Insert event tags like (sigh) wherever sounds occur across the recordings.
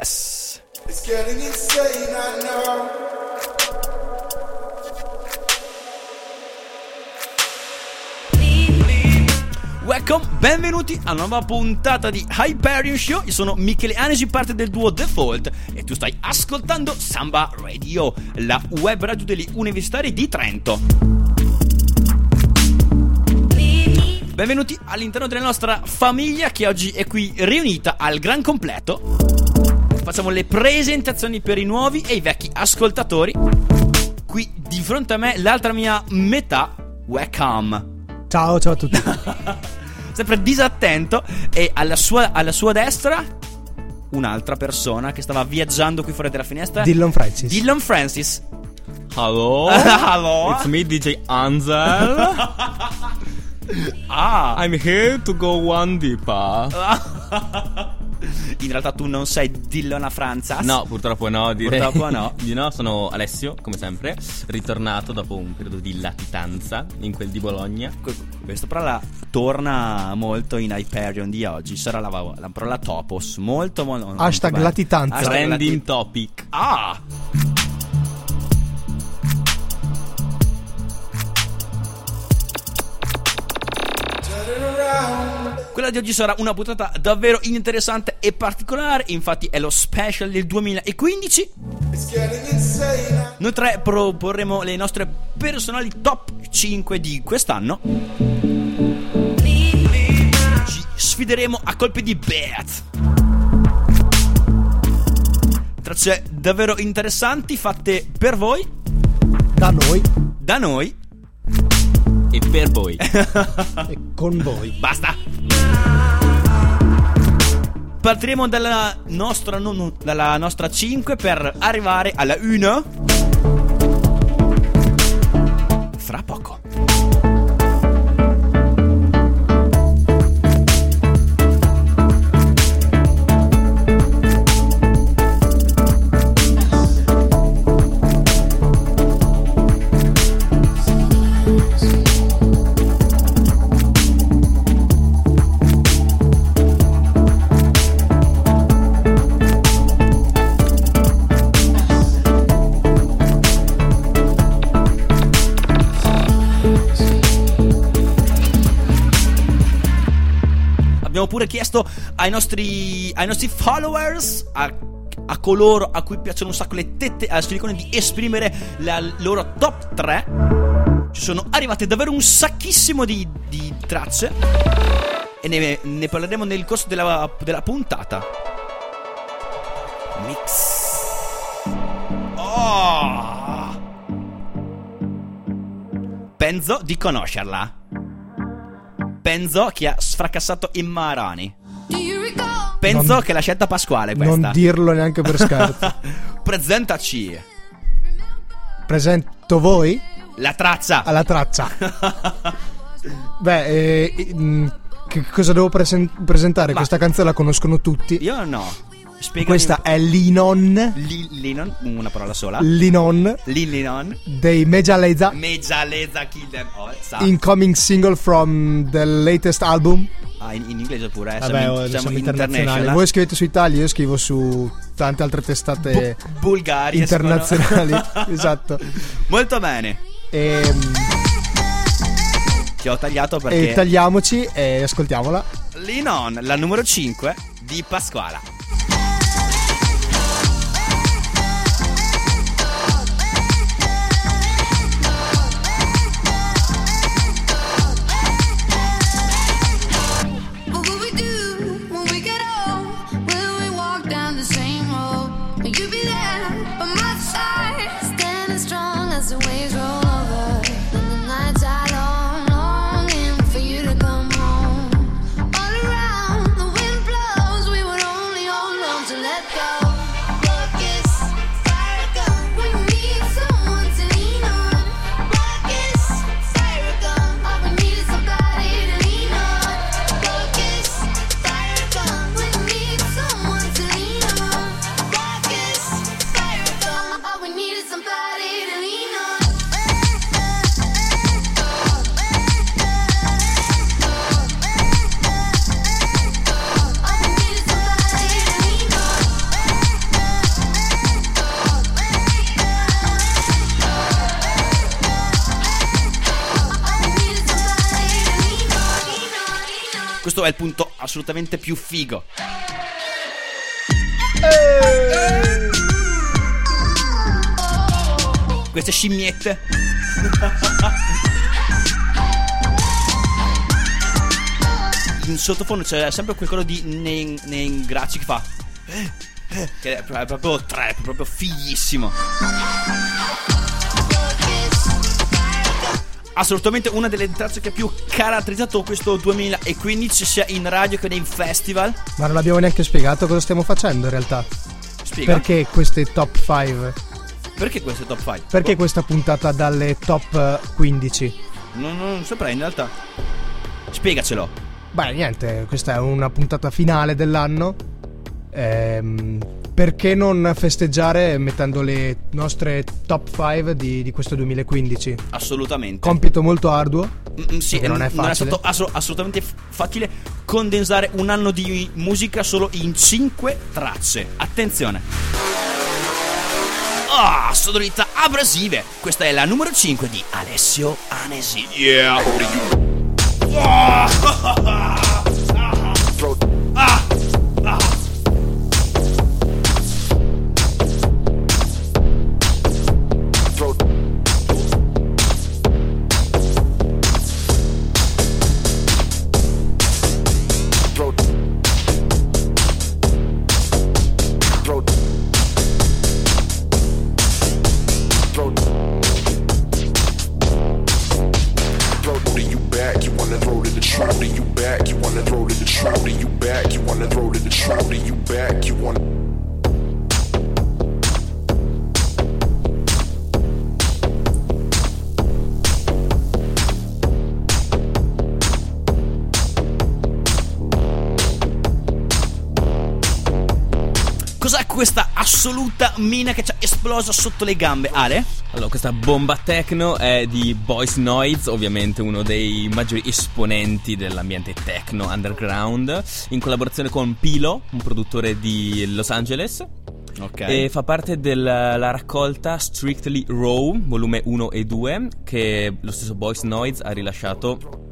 Yes. It's getting insane, I know. Welcome, benvenuti a una nuova puntata di Hyperion Show. Io sono Michele Anesi, parte del duo Default e tu stai ascoltando Samba Radio, la web radio degli universitari di Trento. Benvenuti all'interno della nostra famiglia che oggi è qui riunita al gran completo. Facciamo le presentazioni per i nuovi e i vecchi ascoltatori. Qui di fronte a me l'altra mia metà, Welcome. Ciao, ciao a tutti. (laughs) sempre disattento e alla sua, alla sua destra un'altra persona che stava viaggiando qui fuori dalla finestra. Dillon Francis. Dillon Francis. Hello. (laughs) Hello. It's me, DJ Anzel. (laughs) Ah. I'm here to go one deeper. In realtà tu non sei Dillon Franzas. No, purtroppo no. Direi. Purtroppo no. (laughs) Di no, sono Alessio, come sempre, ritornato dopo un periodo di latitanza in quel di Bologna. Que- Questa parola torna molto in Hyperion di oggi. Sarà la, la parola topos. Molto, molto. Hashtag molto latitanza. Hashtag Trending lati- topic. Ah! Turn it around. Quella di oggi sarà una puntata davvero interessante e particolare. Infatti, è lo special del 2015. It's getting insane. Noi tre proporremo le nostre personali top 5 di quest'anno. Ci sfideremo a colpi di bet. Tracce davvero interessanti fatte per voi, Da noi da noi. E per voi. (laughs) e con voi. Basta. Partiremo dalla nostra, non- dalla nostra 5 per arrivare alla 1. Fra poco. Abbiamo pure chiesto ai nostri, ai nostri followers, a, a coloro a cui piacciono un sacco le tette al silicone, di esprimere la loro top 3. Ci sono arrivate davvero un sacchissimo di, di tracce. E ne, ne parleremo nel corso della, della puntata. Mix. Oh! Penso di conoscerla. Penso che ha sfracassato i Marani. Penso Non- che la scelta pasquale questa. Non dirlo neanche per scherzo. (laughs) Presentaci Presento voi la traccia. alla traccia. (laughs) Beh, eh, che cosa devo presen- presentare? Ma- Questa canzone la conoscono tutti. Io no. Spiegami Questa è Linon. Li- Linon, una parola sola. Linon Linon. dei Mejaleza. Mejaleza Kill Them All. sa. Incoming single from the latest album. Ah, in, in inglese pure. eh, Vabbè, siamo, oh, in- siamo internazionali. Voi scrivete su Italia, io scrivo su tante altre testate Bu- Bulgaria. internazionali. (laughs) esatto. Molto bene. Ehm, Ti ho tagliato perché. e tagliamoci e ascoltiamola. Linon, la numero 5 di Pasquala. Assolutamente più figo. Queste scimmiette. In sottofondo c'è sempre qualcosa di nei, nei gracci che fa. eh, eh, Che è è proprio trap, proprio fighissimo. Assolutamente una delle tracce che ha più caratterizzato questo 2015 sia in radio che nei festival. Ma non abbiamo neanche spiegato cosa stiamo facendo in realtà. Spiega. Perché queste top 5? Perché questo è top 5? Perché questa puntata dalle top eh, 15? Non, non saprei in realtà. Spiegacelo. Beh, niente, questa è una puntata finale dell'anno. Ehm, perché non festeggiare mettendo le nostre top 5 di, di questo 2015? Assolutamente. Compito molto arduo. Mm, mm, sì, non è facile. stato asso- assolutamente facile condensare un anno di musica solo in 5 tracce. Attenzione. Ah, sonorità abrasive. Questa è la numero 5 di Alessio Anesi. Yeah. Ah, (laughs) mina che ci ha esploso sotto le gambe, Ale? Allora, questa bomba techno è di Boys Noise, ovviamente uno dei maggiori esponenti dell'ambiente techno underground, in collaborazione con Pilo, un produttore di Los Angeles. Ok. E fa parte della la raccolta Strictly Raw, volume 1 e 2, che lo stesso Boys Noise ha rilasciato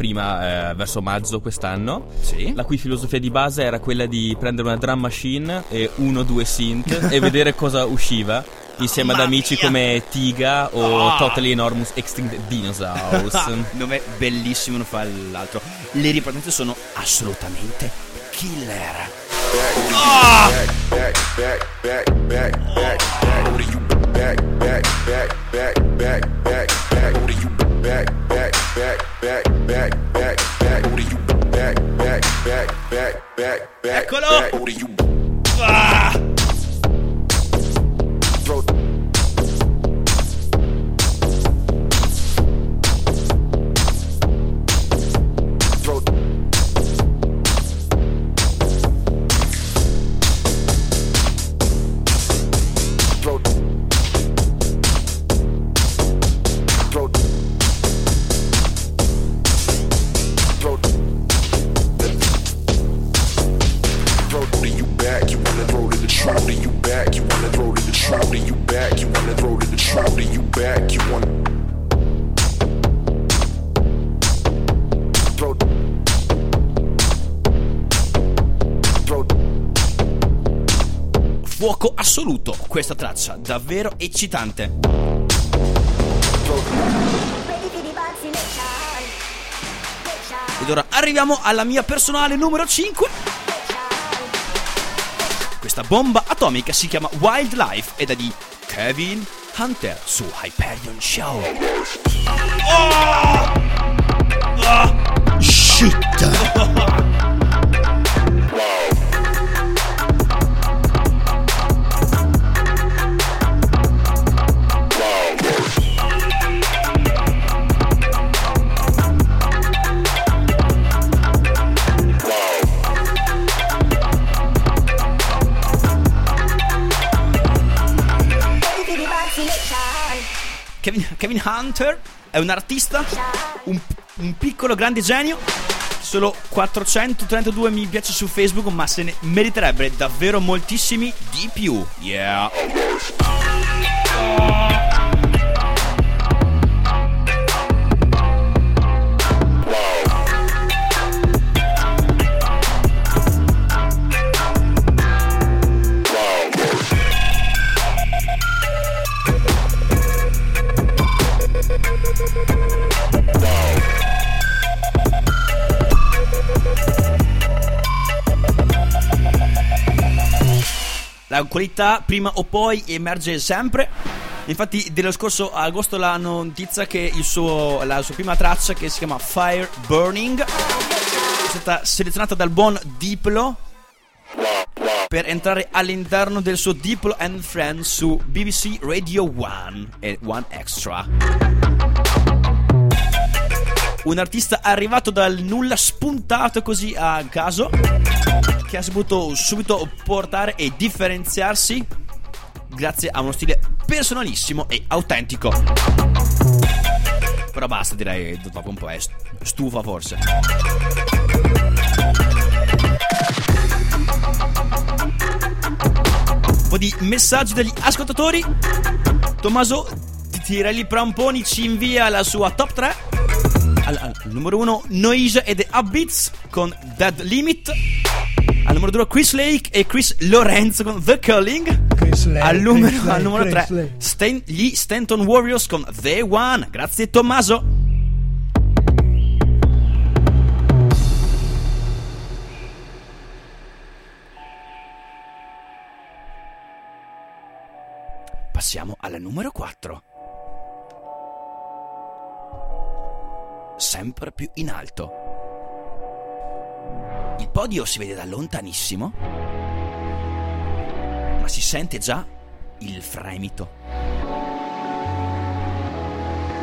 prima eh, verso maggio quest'anno. Sì. La cui filosofia di base era quella di prendere una drum machine e uno o due synth e vedere cosa usciva. Insieme ad Mamma amici mia. come Tiga o Ah. Totally Enormous Extinct Dinosaurs. Nome bellissimo, non fa l'altro. Le ripartenze sono assolutamente killer. back, back, Eccolo! back, throw to you Ah! Questa traccia, davvero eccitante. Ed ora arriviamo alla mia personale numero 5. Questa bomba atomica si chiama Wildlife ed è di Kevin Hunter su Hyperion Show. Oh! Ah! Shit! (laughs) Kevin, Hunter è un artista, un, un piccolo grande genio. Solo 432 mi piace su Facebook, ma se ne meriterebbe davvero moltissimi di più. Yeah. Qualità prima o poi emerge sempre. Infatti, dello scorso agosto la notizia che suo, la sua prima traccia, che si chiama Fire Burning, è stata selezionata dal buon Diplo per entrare all'interno del suo Diplo and Friends su BBC Radio 1 e One Extra. Un artista arrivato dal nulla, spuntato così a caso, che ha saputo subito portare e differenziarsi grazie a uno stile personalissimo e autentico. Però basta, direi, dopo un po' è st- stufa forse. Un po' di messaggi degli ascoltatori. Tommaso Tirelli Pramponi ci invia la sua top 3. Al, al numero 1 Noise e The Upbeats con Dead Limit. Al numero 2 Chris Lake e Chris Lorenzo con The. Chris Lake, al numero, Chris al numero Chris 3 Lake. Stan- gli Stanton Warriors con The One. Grazie Tommaso. Passiamo alla numero 4. Sempre più in alto. Il podio si vede da lontanissimo, ma si sente già il fremito.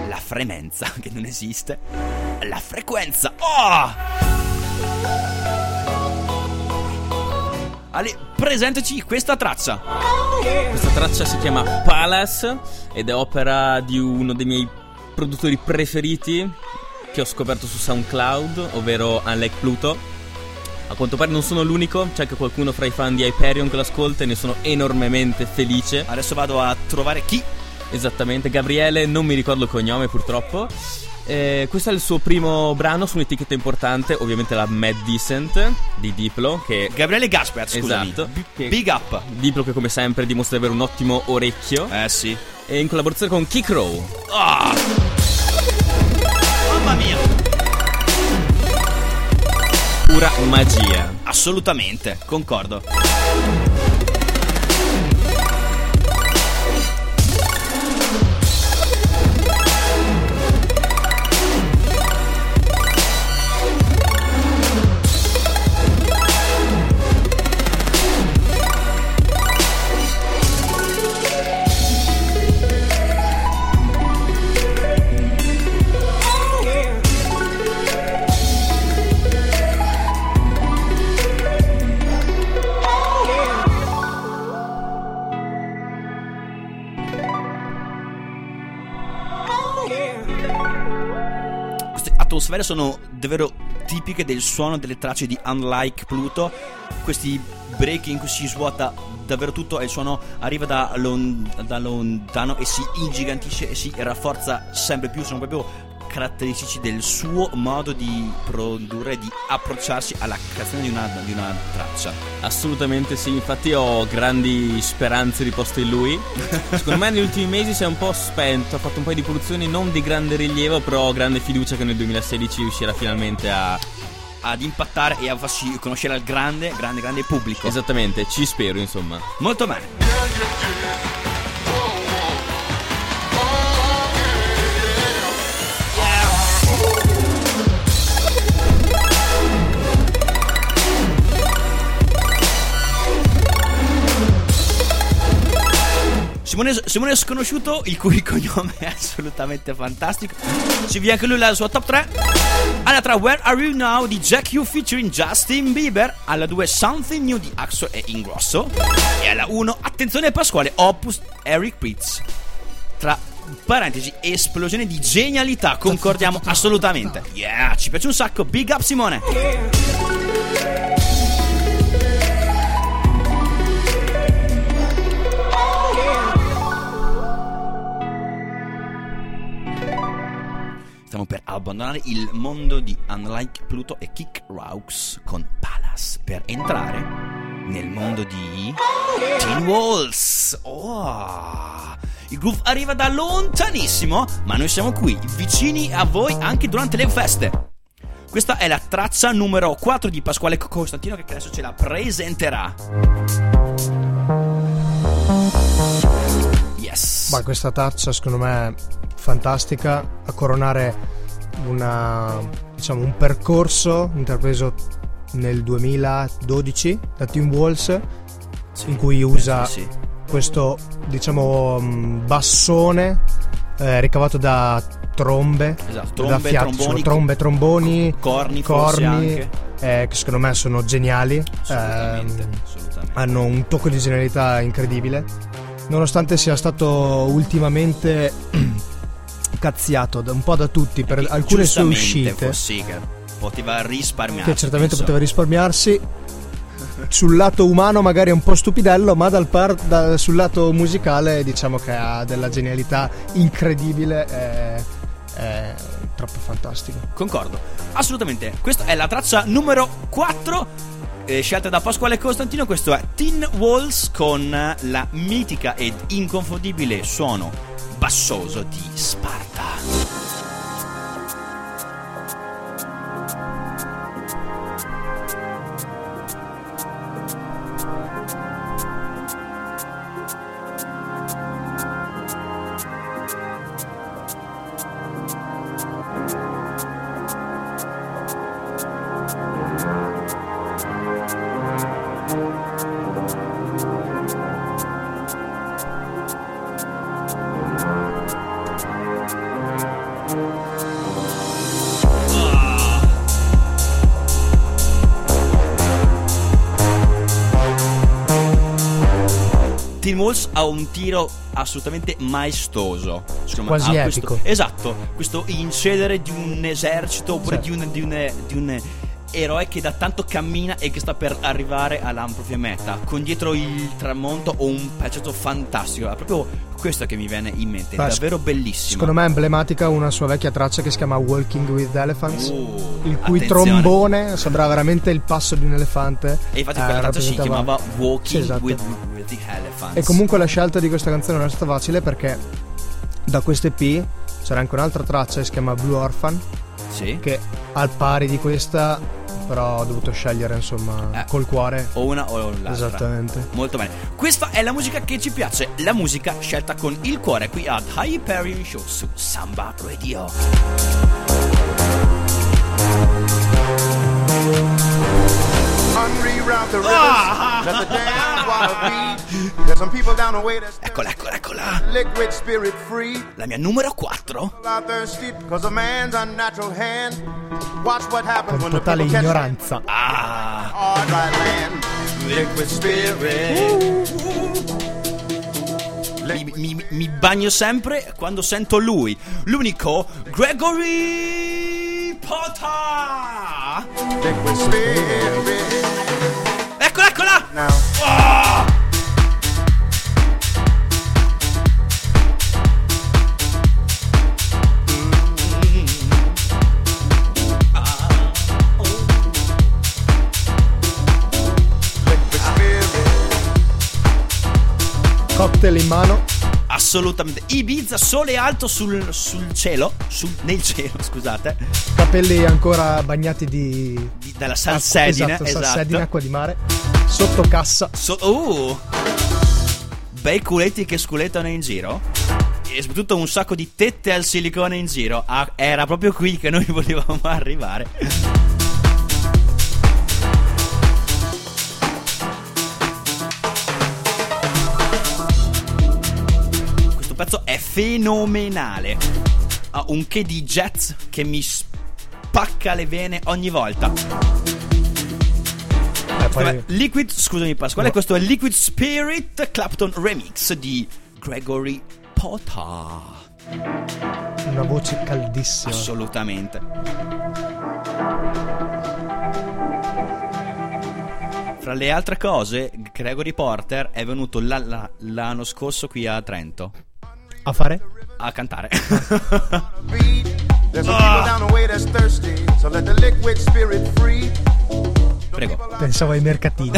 La fremenza, (laughs) che non esiste. La frequenza. Oh! Ale, presentaci questa traccia. Questa traccia si chiama Palace ed è opera di uno dei miei produttori preferiti che ho scoperto su SoundCloud, ovvero Unlike Pluto. A quanto pare non sono l'unico, c'è anche qualcuno fra i fan di Hyperion che l'ascolta e ne sono enormemente felice. Adesso vado a trovare chi. Esattamente, Gabriele, non mi ricordo il cognome purtroppo. Eh, questo è il suo primo brano su un'etichetta importante, ovviamente la Mad Decent di Diplo, che Gabriele Gasper, scusami. Esatto. Che- Big up. Diplo che come sempre dimostra di avere un ottimo orecchio Eh sì. e in collaborazione con Kick Row. Ah! Mamma mia. Pura magia. Assolutamente, concordo. Atmosfere sono davvero tipiche del suono delle tracce di Unlike Pluto. Questi break in cui si svuota davvero tutto e il suono arriva da, lon- da lontano e si ingigantisce e si rafforza sempre più. Sono proprio caratteristici del suo modo di produrre, di approcciarsi alla creazione di una, di una traccia. Assolutamente sì, infatti ho grandi speranze riposte in lui. Secondo me negli ultimi mesi si è un po' spento, ha fatto un paio di produzioni non di grande rilievo, però ho grande fiducia che nel 2016 riuscirà finalmente a... Ad impattare e a farsi conoscere al grande, grande, grande pubblico. Esattamente, ci spero insomma. Molto bene. Simone, Simone Sconosciuto, il cui cognome è assolutamente fantastico. Ci via anche lui la sua top 3. Alla 3 Where Are You Now di Jack U featuring Justin Bieber. Alla 2 Something New di Axel e Ingrosso. E alla 1 attenzione Pasquale Opus Eric Pritz. Tra parentesi, esplosione di genialità, concordiamo assolutamente. Yeah, ci piace un sacco. Big up Simone. Stiamo per abbandonare il mondo di Unlike Pluto e Kick Raux con Palace per entrare nel mondo di Teen Walls. Oh, il groove arriva da lontanissimo, ma noi siamo qui, vicini a voi anche durante le feste. Questa è la traccia numero 4 di Pasquale Costantino che adesso ce la presenterà. Yes. Ma questa traccia secondo me è fantastica a coronare una, diciamo, un percorso intrapreso nel 2012 da Tim Walls Sì. in cui usa Sì, questo diciamo mh, bassone eh, ricavato da trombe, Esatto, da trombe, fiato, tromboni, trombe, tromboni, corni anche. eh, che secondo me sono geniali. Assolutamente, Ehm, assolutamente. hanno un tocco di genialità incredibile. Nonostante sia stato ultimamente (clears throat) cazziato un po' da tutti per E alcune sue uscite, Sì, che poteva risparmiarsi. che certamente penso. poteva risparmiarsi. (laughs) Sul lato umano magari è un po' stupidello, ma dal par- da- sul lato musicale diciamo che ha della genialità incredibile. È, è troppo fantastico. Concordo, assolutamente. Questa è la traccia numero 4, eh, scelta da Pasquale Costantino. Questo è Tin Walls con la mitica ed inconfondibile suono bassoso di Sparta. Un tiro assolutamente maestoso. Secondo. Quasi epico. Questo, esatto, questo incedere di un esercito oppure Certo. di, un, di, un, di un eroe che da tanto cammina e che sta per arrivare alla propria meta. Con dietro il tramonto o un pezzetto fantastico. È proprio questo che mi viene in mente. È Beh, davvero bellissimo. Secondo me è emblematica una sua vecchia traccia che si chiama Walking with Elephants. Uh, il cui attenzione. trombone sembrava veramente il passo di un elefante. E infatti Eh, quella traccia si chiamava Walking Sì, esatto. with. E comunque la scelta di questa canzone non è stata facile perché da questo EP c'era anche un'altra traccia che si chiama Blue Orphan Sì. che al pari di questa però ho dovuto scegliere insomma Eh. col cuore. O una o l'altra. Esattamente. Molto bene. Questa è la musica che ci piace, la musica scelta con il cuore qui ad Hyperion Show su Samba Radio. Unreroute the rivers, Ah! let the damn water be. There's some people down the way that's Eccola, eccola, eccola. liquid spirit free. La mia numero 4. Are thirsty because of man's unnatural hand. Watch what happens Con when the totale ignoranza. Ah. Liquid spirit. mi, mi- mi bagno sempre quando sento lui, l'unico Gregory Potter. Spirit. Eccola, eccola. Spirit. Cocktail in mano. Assolutamente. Ibiza sole alto sul, sul cielo, sul- nel cielo, scusate, Capelli ancora bagnati di di- dalla salsedine, esatto, esatto. salsedine, acqua di mare. Sotto cassa. So- uh, bei culetti che sculettano in giro. E soprattutto un sacco di tette al silicone in giro. Ah, era proprio qui che noi (laughs) volevamo arrivare. Fenomenale. Ha un che di jazz che mi spacca le vene ogni volta. Eh, poi Liquid, scusami Pasquale, No. questo è Liquid Spirit Clapton Remix di Gregory Potter. una voce caldissima. Assolutamente. Fra le altre cose, Gregory Porter è venuto la- la- l'anno scorso qui a Trento A fare? a cantare. Free. Prego. Pensavo ai mercatini.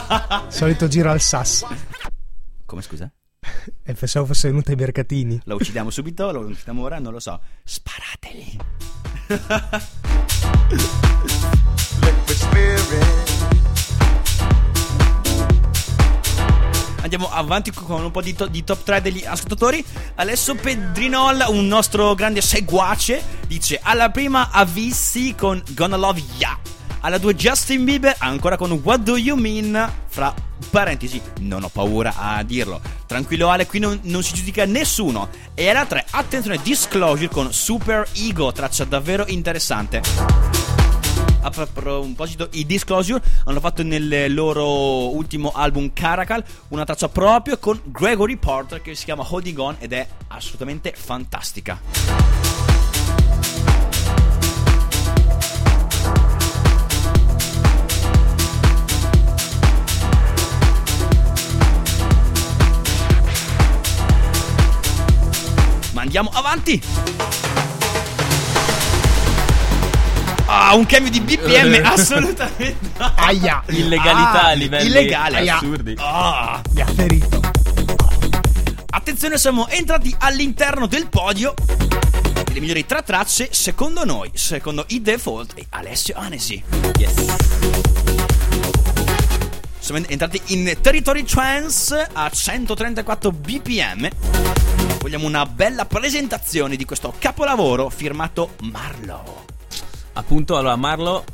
(laughs) Solito giro al SAS. Come scusa? E pensavo fosse venuto ai mercatini. Lo uccidiamo subito? Lo uccidiamo ora? Non lo so. Sparateli. Liquid spirit. Andiamo avanti con un po' di, to- di top 3 degli ascoltatori. Adesso Pedrinol, un nostro grande seguace, dice alla prima Avissi con Gonna Love Ya. Alla 2 Justin Bieber ancora con What Do You Mean? Fra parentesi, non ho paura a dirlo. Tranquillo Ale, qui non, non si giudica nessuno. E alla 3, attenzione, Disclosure con Super Ego, traccia davvero interessante. A pro- proposito, i Disclosure hanno fatto nel loro ultimo album Caracal una traccia proprio con Gregory Porter che si chiama Holding On ed è assolutamente fantastica. Andiamo avanti! Ah, un cambio di BPM (laughs) assolutamente. Aia. Illegalità Ah, a livelli illegale. assurdi. Ah. Mi ha ferito. Attenzione, siamo entrati all'interno del podio delle migliori tre tracce secondo noi, secondo i default e Alessio Anesi. Yes. Siamo entrati in Territory Trance a 134 bpm. Vogliamo una bella presentazione di questo capolavoro firmato Marlowe. Appunto, allora Marlo,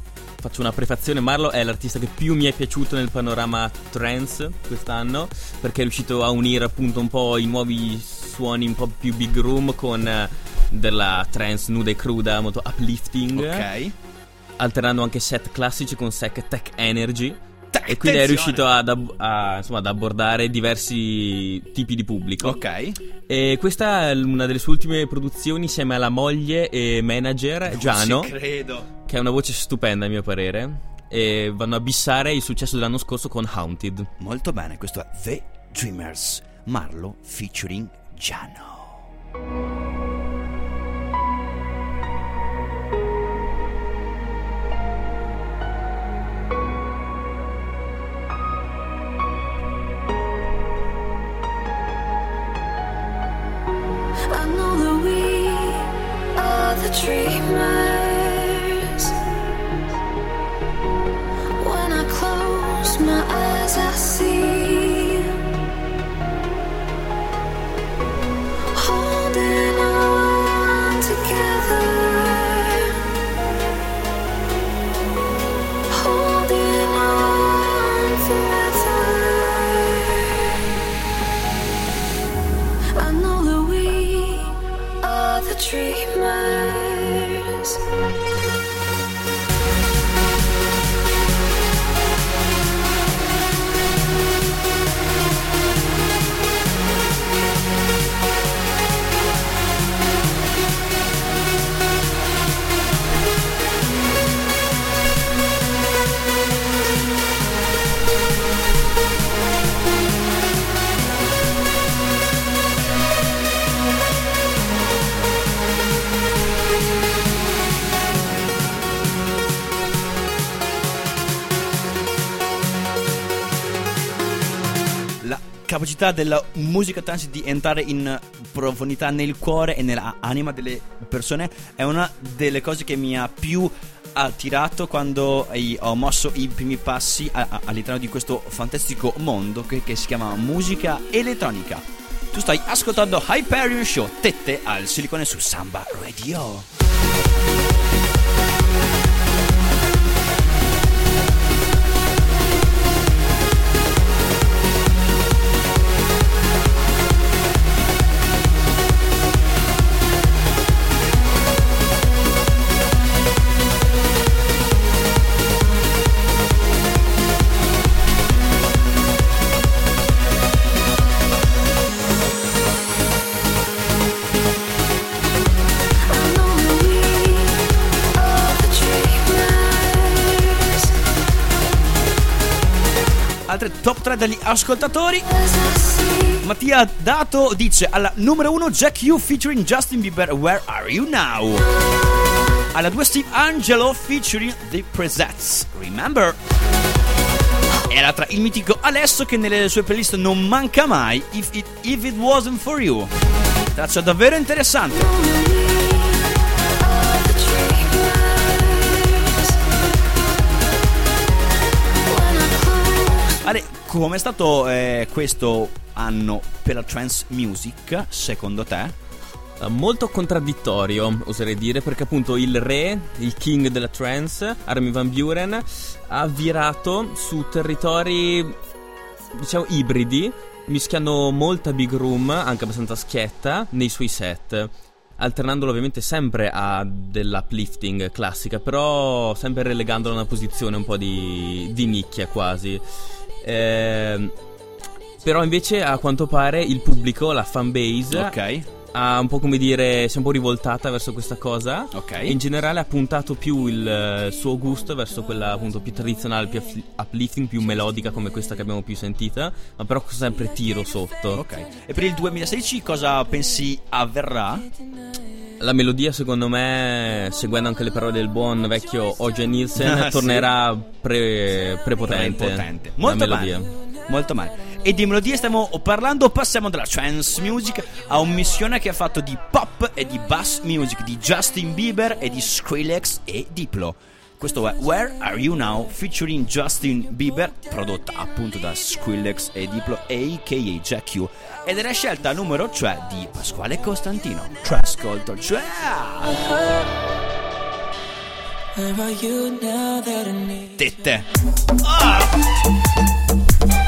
faccio una prefazione, Marlo è l'artista che più mi è piaciuto nel panorama trance quest'anno, perché è riuscito a unire appunto un po' i nuovi suoni un po' più big room con eh, della trance nuda e cruda, molto uplifting, Ok. alternando anche set classici con set tech energy. E quindi è riuscito ad, ab- a, insomma, ad abbordare diversi tipi di pubblico. Ok. E questa è una delle sue ultime produzioni insieme alla moglie e manager Giano, Ci credo. che è una voce stupenda a mio parere. E vanno a bissare il successo dell'anno scorso con Haunted. Molto bene, questo è The Dreamers, Marlo featuring Giano. Dreamers. When I close my eyes, I capacità della musica trance di entrare in profondità nel cuore e nella anima delle persone è una delle cose che mi ha più attirato quando ho mosso i primi passi all'interno di questo fantastico mondo che, che si chiama musica elettronica. Tu stai ascoltando Hyperion Show, tette al silicone su Samba Radio. 3 degli ascoltatori. Mattia Dato dice alla numero 1 Jack U featuring Justin Bieber Where Are You Now? Alla 2 Steve Angelo featuring The Presets Remember? E alla 3 il mitico Alesso che nelle sue playlist non manca mai If It, If It Wasn't For You Traccia davvero interessante dreamers. When I close Ale, Come è stato eh, questo anno per la trance music, secondo te? Eh, Molto contraddittorio, oserei dire, perché appunto il re, il king della trance, Armin Van Buren, ha virato su territori, diciamo, ibridi, mischiando molta big room, anche abbastanza schietta, nei suoi set. Alternandolo ovviamente sempre a dell'uplifting classica, però sempre relegandolo a una posizione un po' di, di nicchia quasi. Ehm, però invece a quanto pare il pubblico, la fanbase, Ok. Ha un po' come dire, si è un po' rivoltata verso questa cosa. Ok. E in generale ha puntato più il eh, suo gusto verso quella appunto più tradizionale, più uplif- uplifting, più melodica come questa che abbiamo più sentita, ma però sempre tiro sotto. Ok. E per il 2016 cosa pensi avverrà? La melodia, secondo me, seguendo anche le parole del buon vecchio O.J. Nielsen, (laughs) Sì. tornerà pre- prepotente. Prepotente. Molto bene. Molto male. E di melodie stiamo parlando, passiamo dalla trance music a un missione che ha fatto di pop e di bass music di Justin Bieber e di Skrillex e Diplo. Questo è Where Are You Now featuring Justin Bieber, prodotta appunto da Skrillex e Diplo a.k.a. Jack U. Ed è la scelta numero cioè di Pasquale Costantino. Cioè, ascolto, cioè... Tette. Where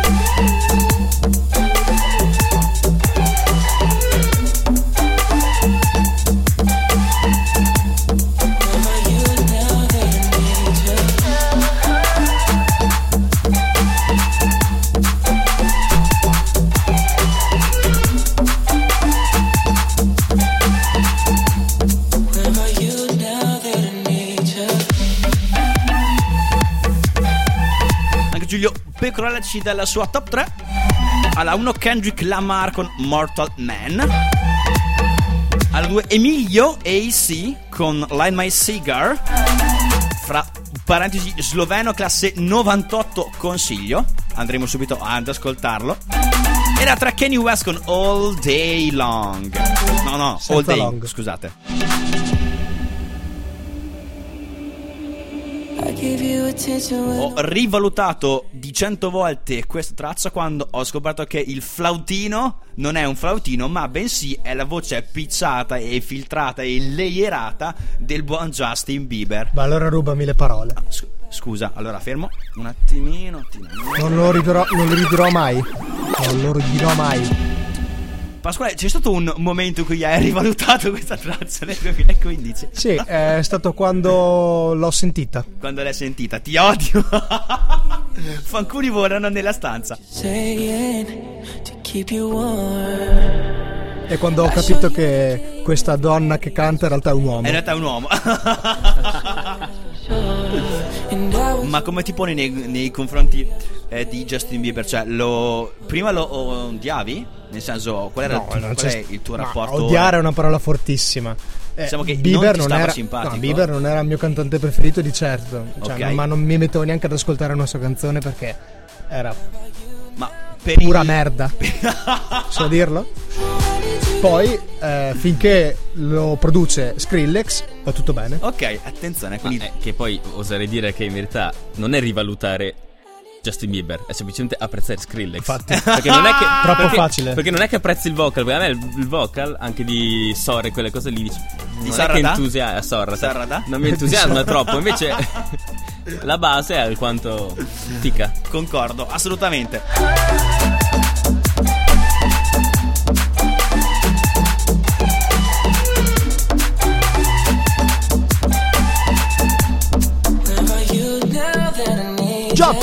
Pecorella ci dà la sua top 3. Alla 1 Kendrick Lamar con Mortal Man. Alla 2 Emilio AC con Line My Cigar. Fra parentesi sloveno classe 98 consiglio. Andremo subito ad ascoltarlo. E la 3 Kanye West con All Day Long. No, no, Senza All Day. long. Scusate. Ho rivalutato di 100 volte questa traccia quando ho scoperto che il flautino non è un flautino, ma bensì è la voce picciata e filtrata e layerata del buon Justin Bieber. Ma allora rubami le parole. S- Scusa, allora fermo un attimino. attimino. Non lo ridirò, non lo ridirò mai. Non lo ridirò mai. Pasquale, c'è stato un momento in cui hai (laughs) rivalutato questa traccia nel 2015? Sì, è stato quando l'ho sentita. Quando l'hai sentita, ti odio. (laughs) Fanculi volano nella stanza. saying to keep you warm. E quando ho capito che questa donna che canta in realtà è un uomo. In realtà è un uomo. (laughs) Ma come ti poni nei, nei confronti eh, di Justin Bieber? Cioè, lo, prima lo odiavi? Nel senso, qual era No, il, qual c'è- è il tuo rapporto? Odiare è una parola fortissima. Eh, Diciamo che Bieber non non, era, simpatico? no, Bieber non era il mio cantante preferito di certo. Cioè, Ok. non- ma non mi mettevo neanche ad ascoltare una sua canzone perché era Ma pura il- merda. (laughs) so dirlo? Poi, eh, finché lo produce Skrillex, va tutto bene. Ok, attenzione, quindi è che poi oserei dire che in verità non è rivalutare Justin Bieber, è semplicemente apprezzare Skrillex. Infatti. (laughs) Perché non è che (laughs) Troppo perché- facile. Perché non è che apprezzi il vocal, perché a me il, il vocal anche di Sore, quelle cose lì non è che entusiasma Sorrata. Sarrada? Non mi entusiasma (laughs) troppo, invece la base è alquanto tica. concordo, assolutamente. You?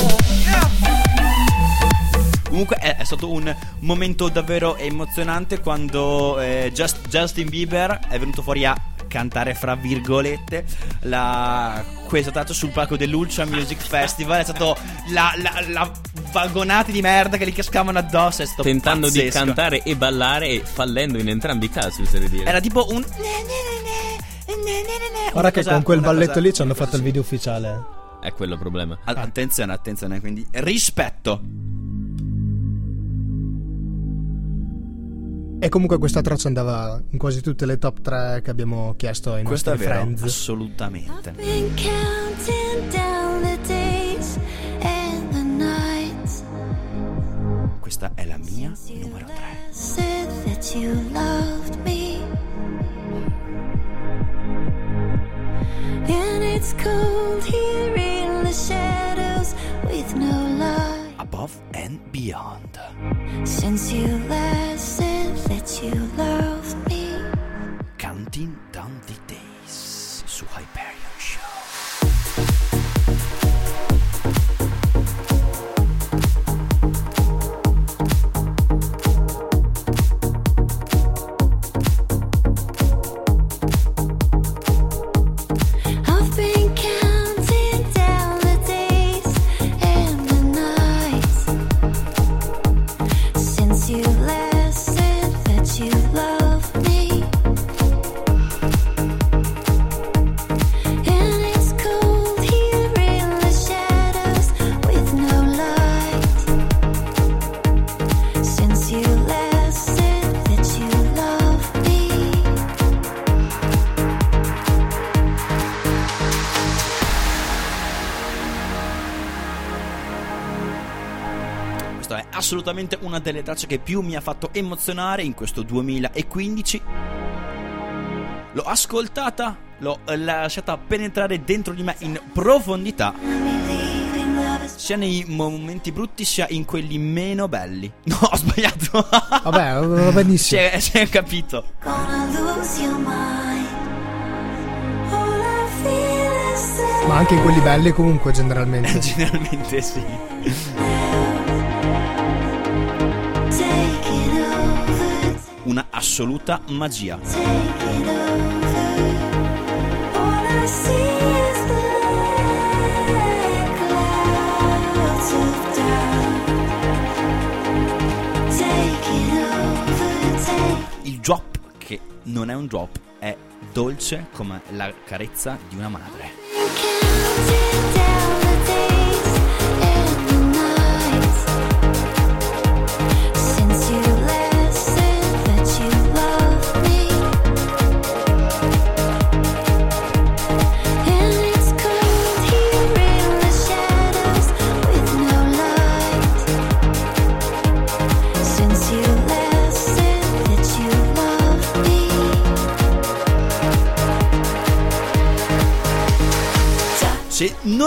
Comunque è, è stato un momento davvero emozionante quando eh, Just- Justin Bieber è venuto fuori a cantare fra virgolette la, questa traccia sul palco dell'Ultra Music Festival è stato la, la, la vagonata di merda che gli cascavano addosso è stato Tentando di pazzesco. cantare e ballare e fallendo in entrambi i casi, oserei dire. era tipo un Guarda che cosa- con quel balletto cosa- lì ci hanno fatto il video ufficiale. È quello il problema. A- attenzione attenzione quindi rispetto E comunque questa traccia andava in quasi tutte le top 3 che abbiamo chiesto ai questo è nostri friends. assolutamente Been counting down the days and the nights è la mia numero 3. Said that you loved me. And it's cold here in the shadows with no light. Above and Beyond. Since you last said that you loved me. Counting assolutamente una delle tracce che più mi ha fatto emozionare in questo 2015. L'ho ascoltata, l'ho eh, lasciata penetrare dentro di me in profondità, sia nei momenti brutti sia in quelli meno belli. (laughs) No, ho sbagliato. Vabbè, va benissimo. si, è, è capito. Ma anche in quelli belli comunque generalmente. (laughs) Generalmente sì. It over, take Il drop, che non è un drop, è dolce come la carezza di una madre.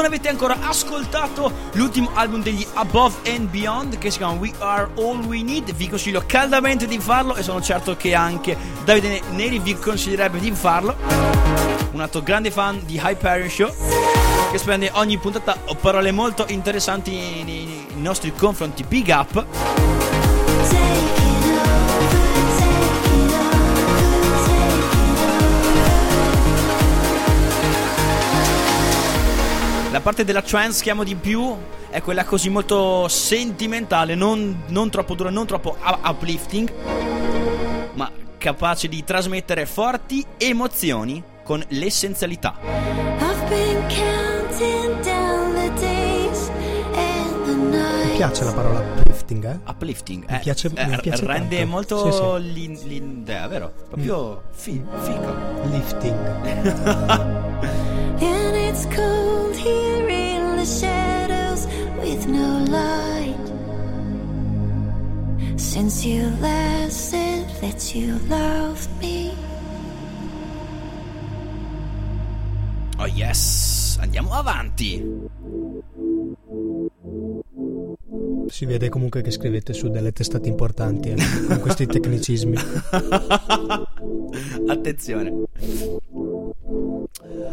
Non avete ancora ascoltato l'ultimo album degli Above and Beyond che si chiama We Are All We Need, vi consiglio caldamente di farlo e sono certo che anche Davide Neri vi consiglierebbe di farlo. Un altro grande fan di Hyperion Show che spende ogni puntata parole molto interessanti nei, nostri confronti. Big up! Parte della trance che amo di più è quella così molto sentimentale, non, non troppo dura, non troppo uplifting, ma capace di trasmettere forti emozioni con l'essenzialità. I've been counting down the days and the Mi piace la parola uplifting, eh? Uplifting Mi eh, piace- eh, mi piace rende tanto. molto Sì, sì. l'in- l'idea, vero? Proprio fi- figo. Lifting. (laughs) And it's cold here shadows with no light. Since you last said that you loved me. Oh yes, andiamo avanti. Si vede comunque che scrivete su delle testate importanti eh, con questi tecnicismi. (laughs) Attenzione.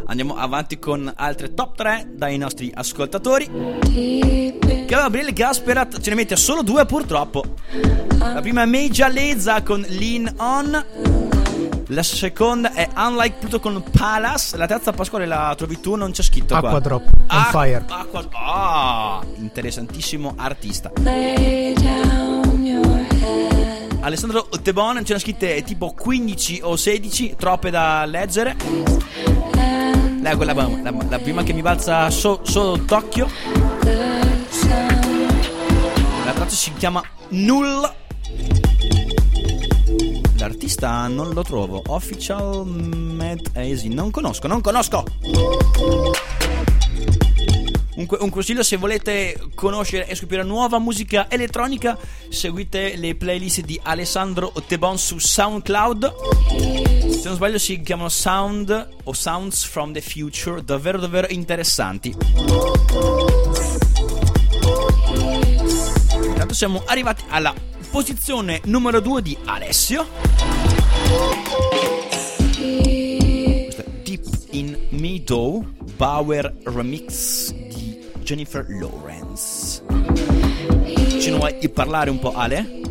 Andiamo avanti con altre top 3 dai nostri ascoltatori. Gabriele Gasperat ce ne mette solo due purtroppo. La prima è Meja Leza con Lean On. La seconda è Unlike Pluto con Palace. La terza Pasquale la trovi tu, non c'è scritto qua. Acqua Drop, On Ah, Fire. Acqua Ah, interessantissimo artista. Lay down your head. Alessandro Tebon ce ne scritte tipo 15 o 16, troppe da leggere. Lei è quella la, la prima che mi balza so- solo d'occhio. La traccia si chiama Null. L'artista non lo trovo. Official Mad Easy. Non conosco, non conosco. Un un consiglio: se volete conoscere e scoprire nuova musica elettronica, seguite le playlist di Alessandro Tebon su SoundCloud. Se non sbaglio, si chiamano Sound o Sounds from the Future. Davvero, davvero interessanti. Intanto siamo arrivati alla posizione numero 2 di Alessio. Meadow Bauer Remix di Jennifer Lawrence. Ce ne vuoi parlare un po', Ale?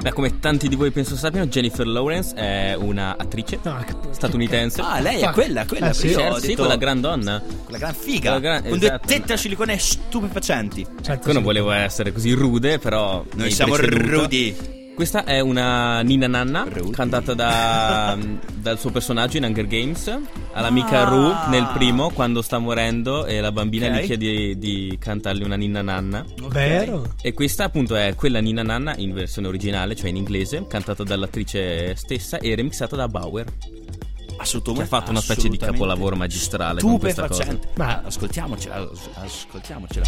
Beh, come tanti di voi penso sappiano, Jennifer Lawrence è una attrice Ah, che- statunitense. Ah, lei è Fuck. quella, quella Eh, sì. Certo, sì, quella gran donna. quella gran figa. Quella gran- con due esatto. tette a silicone stupefacenti. Certo, Io non sì. volevo essere così rude, però. Noi siamo preceduto. rudi. Questa è una Nina Nanna, Rudy. cantata da- (laughs) dal suo personaggio in Hunger Games, all'amica Ah. Rue nel primo, quando sta morendo e la bambina Ok. gli chiede di cantarle una Ninna Nanna. Vero? E questa appunto è quella Nina Nanna in versione originale, cioè in inglese, cantata dall'attrice stessa e remixata da Bauer, che Assolutamente. ha fatto una specie di capolavoro magistrale con questa cosa. Ma- ascoltiamocela, as- ascoltiamocela.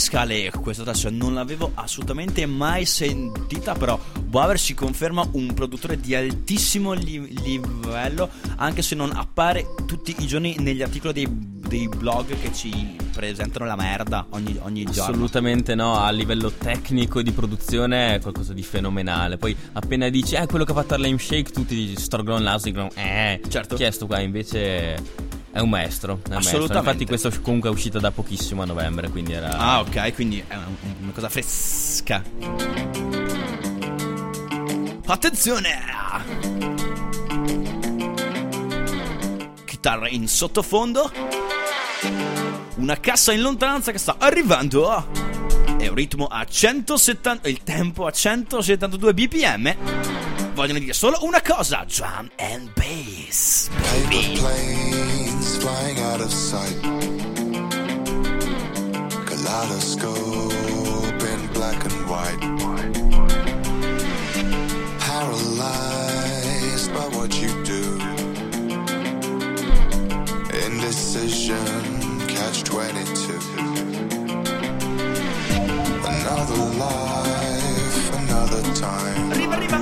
Pazzesca Ale, questa adesso non l'avevo assolutamente mai sentita, però Bauer si conferma un produttore di altissimo li- livello, anche se non appare tutti i giorni negli articoli dei, dei blog che ci presentano la merda ogni, ogni giorno. Assolutamente no, a livello tecnico e di produzione è qualcosa di fenomenale. Poi appena dici, eh, quello che ha fatto Harlem Shake, tutti dici, Storgon Laus dicono, eh, Certo. chi è sto qua? Invece è un maestro. È un maestro. Assolutamente. Infatti questo comunque è uscito da pochissimo a novembre, quindi era... Ah, ok, quindi è una, una cosa fresca. Attenzione! Chitarra in sottofondo. Una cassa in lontananza che sta arrivando. E un ritmo a 170. Il tempo a 172 bpm. Vogliono dire solo una cosa: drum and bass. Baby. Planes flying out of sight. Kaleidoscope in black and white. Paralyzed by what you do. Indecision, catch 22. Another life, another time, Arriva, arriva.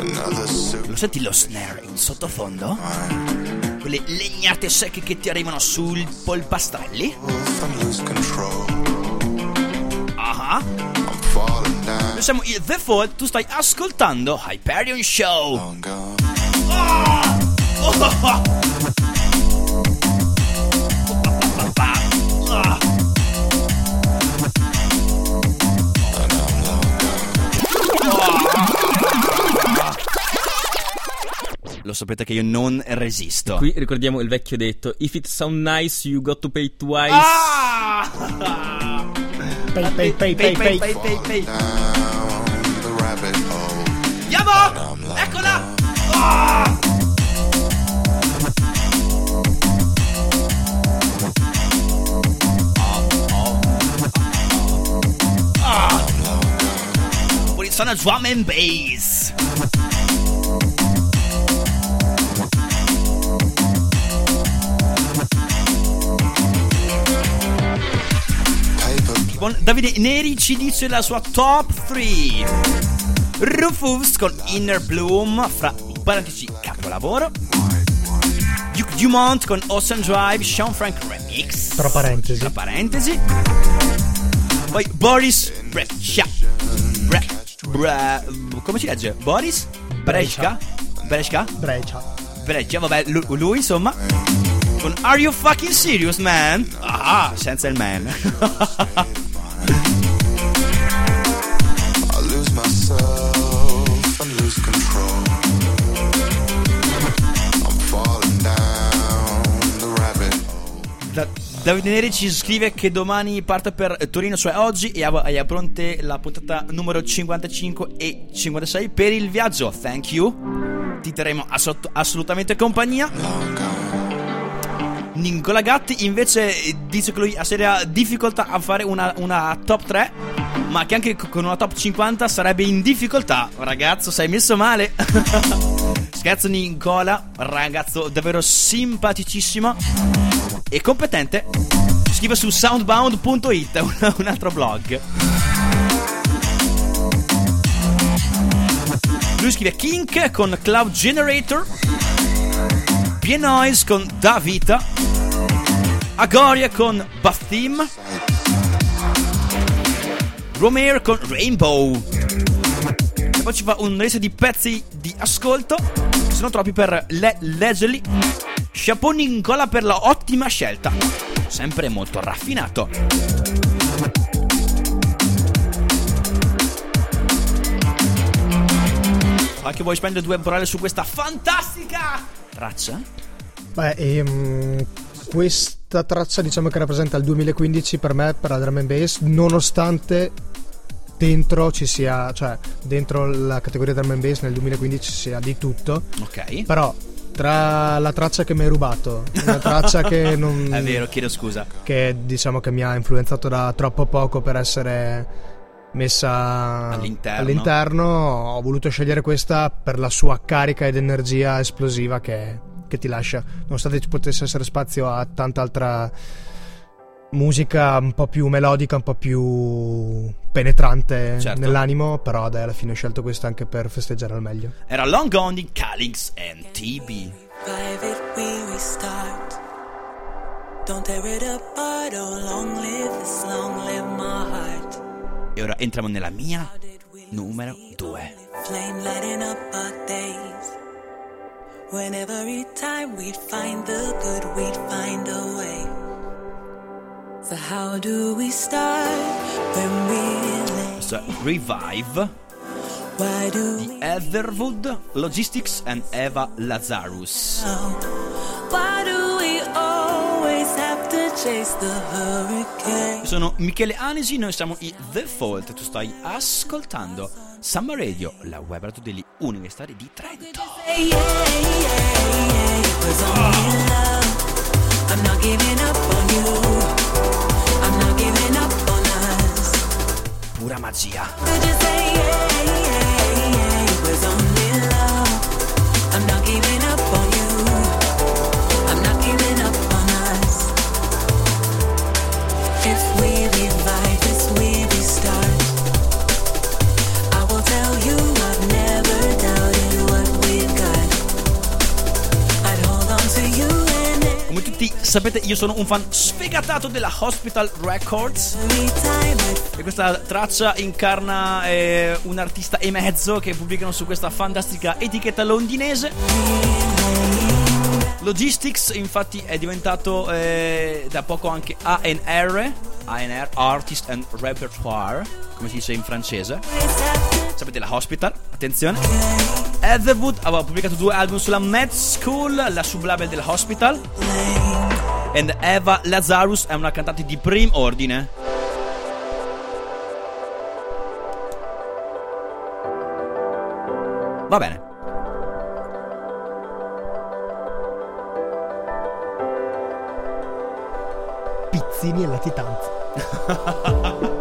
another suit. Lo senti lo snare in sottofondo? Quelle legnate secche che ti arrivano sul polpastrelli? Ah. Down. Noi siamo i The Fall, tu stai ascoltando Hyperion Show. Long gone. Sapete che io non resisto. Qui ricordiamo il vecchio detto, if it sound nice you got to pay twice. Ah! Pay, pay, pay, pay, pay. pay, pay, pay. Andiamo! Eccola! Ah! Ah! Suona drum and bass. Buon- Davide Neri ci dice la sua top 3. Rufus con Inner Bloom, fra parentesi capolavoro. Duke Dumont con Ocean Drive, Sean Frank Remix. Tra parentesi. Tra parentesi. Poi Boris Breccia. Bre, bre, come si legge? Boris? Brescia? Brescia? Breccia. Breccia, vabbè, lu- lui insomma. Con Are You Fucking Serious, man? Ah, senza il man. (laughs) Da- Davide Neri ci scrive che domani parte per Torino, cioè oggi, e ha, e ha pronte la puntata numero 55 e 56 per il viaggio. Thank you. ti terremo assot- assolutamente compagnia. Nicola Gatti invece dice che lui ha seria difficoltà a fare una, una top 3, ma che anche co- con una top 50 sarebbe in difficoltà. Ragazzo, sei messo male. (laughs) Scherzo Nicola, ragazzo davvero simpaticissimo e competente. Scrive su soundbound.it, (laughs) un, un altro blog. Lui scrive Kink con Cloud Generator, Pienoise con Da Vita, Agoria con Bath Theme, Romare con Rainbow. E poi ci fa un resa di pezzi di ascolto, sono troppi per le- leggerli. Chapeau Nicola per la ottima scelta, sempre molto raffinato. Anche vuoi spendere due parole su questa fantastica traccia? Beh, ehm, questa traccia diciamo che rappresenta il 2015 per me, per la drum and bass, nonostante dentro ci sia, cioè dentro la categoria drum and bass nel 2015 ci sia di tutto, Ok. però tra la traccia che mi hai rubato, una traccia che (laughs) non... È vero, chiedo scusa. che diciamo che mi ha influenzato da troppo poco per essere messa All'interno. all'interno, ho voluto scegliere questa per la sua carica ed energia esplosiva che, che ti lascia nonostante ci potesse essere spazio a tanta altra musica un po' più melodica un po' più penetrante Certo. nell'animo però dai alla fine ho scelto questa anche per festeggiare al meglio Era Long Gone di Calix and TB. Don't tear it apart. Oh, long live this, long live my heart. E ora entriamo nella mia numero 2. Flame lighting up our days. When every time we'd find the good, we'd find a way. So how do we start when we? Questo è Revive di we Etherwood, Logistics and Eva Lazarus. know? Sono Michele Anesi, noi siamo i The Fault. Tu stai ascoltando Samba Radio, la web radio degli universitari di Trento. Yeah, yeah, tutti sapete, io sono un fan sfegatato della Hospital Records. E questa traccia incarna eh, un artista e mezzo che pubblicano su questa fantastica etichetta londinese. Logistics infatti è diventato eh, da poco anche ANR, ANR Artist and Repertoire, come si dice in francese. Sapete la Hospital, attenzione. Etherwood aveva pubblicato due album sulla Med School, la sublabel della Hospital. E Eva Lazarus è una cantante di prim ordine. Va bene. pizzini e latitanza (laughs)